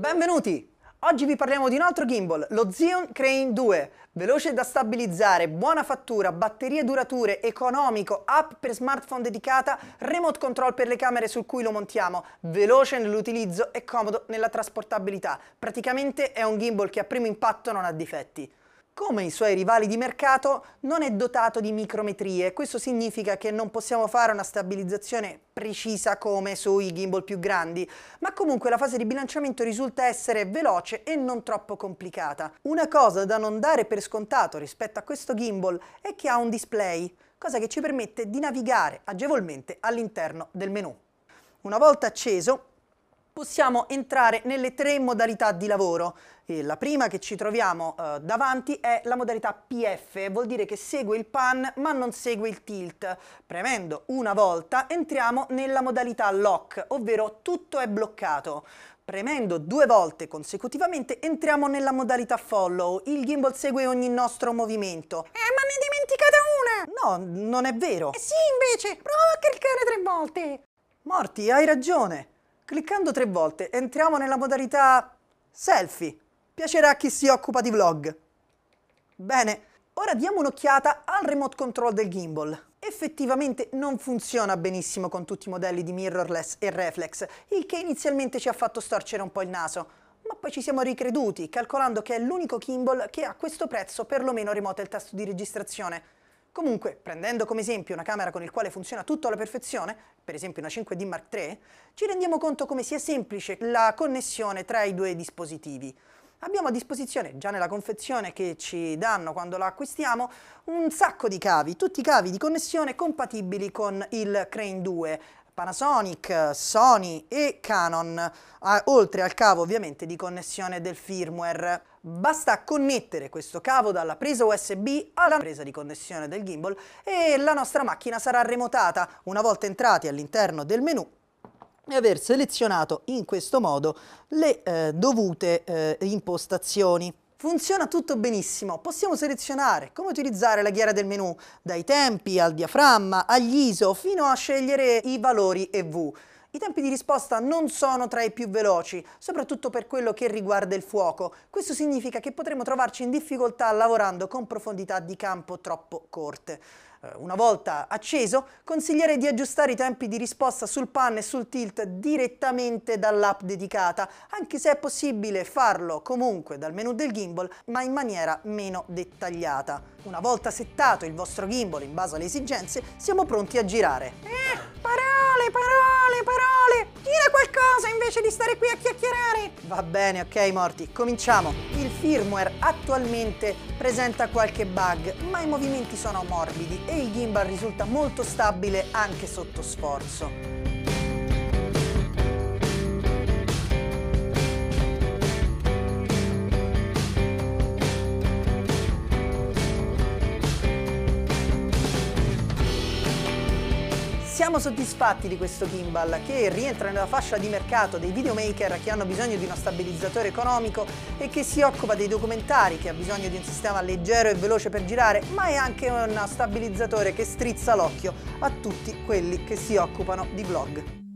Benvenuti! Oggi vi parliamo di un altro gimbal, lo Xeon Crane 2. Veloce da stabilizzare, buona fattura, batterie durature, economico, app per smartphone dedicata, remote control per le camere su cui lo montiamo, veloce nell'utilizzo e comodo nella trasportabilità. Praticamente è un gimbal che a primo impatto non ha difetti. Come i suoi rivali di mercato, non è dotato di micrometrie. Questo significa che non possiamo fare una stabilizzazione precisa come sui gimbal più grandi, ma comunque la fase di bilanciamento risulta essere veloce e non troppo complicata. Una cosa da non dare per scontato rispetto a questo gimbal è che ha un display, cosa che ci permette di navigare agevolmente all'interno del menu. Una volta acceso, possiamo entrare nelle tre modalità di lavoro. E la prima che ci troviamo eh, davanti è la modalità PF, vuol dire che segue il pan ma non segue il tilt. Premendo una volta entriamo nella modalità lock, ovvero tutto è bloccato. Premendo due volte consecutivamente entriamo nella modalità follow, il gimbal segue ogni nostro movimento. Eh, ma ne dimenticate una! No, non è vero. Eh sì, invece, prova a cliccare tre volte. Morti, hai ragione. Cliccando tre volte entriamo nella modalità selfie. Piacerà a chi si occupa di vlog. Bene, ora diamo un'occhiata al remote control del gimbal. Effettivamente non funziona benissimo con tutti i modelli di mirrorless e reflex, il che inizialmente ci ha fatto storcere un po' il naso, ma poi ci siamo ricreduti, calcolando che è l'unico gimbal che a questo prezzo perlomeno remota il tasto di registrazione. Comunque, prendendo come esempio una camera con il quale funziona tutto alla perfezione, per esempio una 5D Mark III, ci rendiamo conto come sia semplice la connessione tra i due dispositivi. Abbiamo a disposizione, già nella confezione che ci danno quando la acquistiamo, un sacco di cavi, tutti cavi di connessione compatibili con il Crane 2, Panasonic, Sony e Canon, oltre al cavo ovviamente di connessione del firmware. Basta connettere questo cavo dalla presa USB alla presa di connessione del gimbal e la nostra macchina sarà remotata una volta entrati all'interno del menu e aver selezionato in questo modo le eh, dovute eh, impostazioni. Funziona tutto benissimo, possiamo selezionare come utilizzare la ghiera del menu, dai tempi al diaframma, agli ISO, fino a scegliere i valori EV. I tempi di risposta non sono tra i più veloci, soprattutto per quello che riguarda il fuoco. Questo significa che potremo trovarci in difficoltà lavorando con profondità di campo troppo corte. Eh, una volta acceso, consiglierei di aggiustare i tempi di risposta sul pan e sul tilt direttamente dall'app dedicata, anche se è possibile farlo comunque dal menu del gimbal, ma in maniera meno dettagliata. Una volta settato il vostro gimbal in base alle esigenze, siamo pronti a girare. Eh, parole, parole, parole! Gira qualcosa invece di stare qui a chiacchierare! Va bene, ok Morti, cominciamo. Il firmware attualmente presenta qualche bug, ma i movimenti sono morbidi e il gimbal risulta molto stabile anche sotto sforzo. Siamo soddisfatti di questo gimbal che rientra nella fascia di mercato dei videomaker che hanno bisogno di uno stabilizzatore economico e che si occupa dei documentari che ha bisogno di un sistema leggero e veloce per girare, ma è anche uno stabilizzatore che strizza l'occhio a tutti quelli che si occupano di vlog.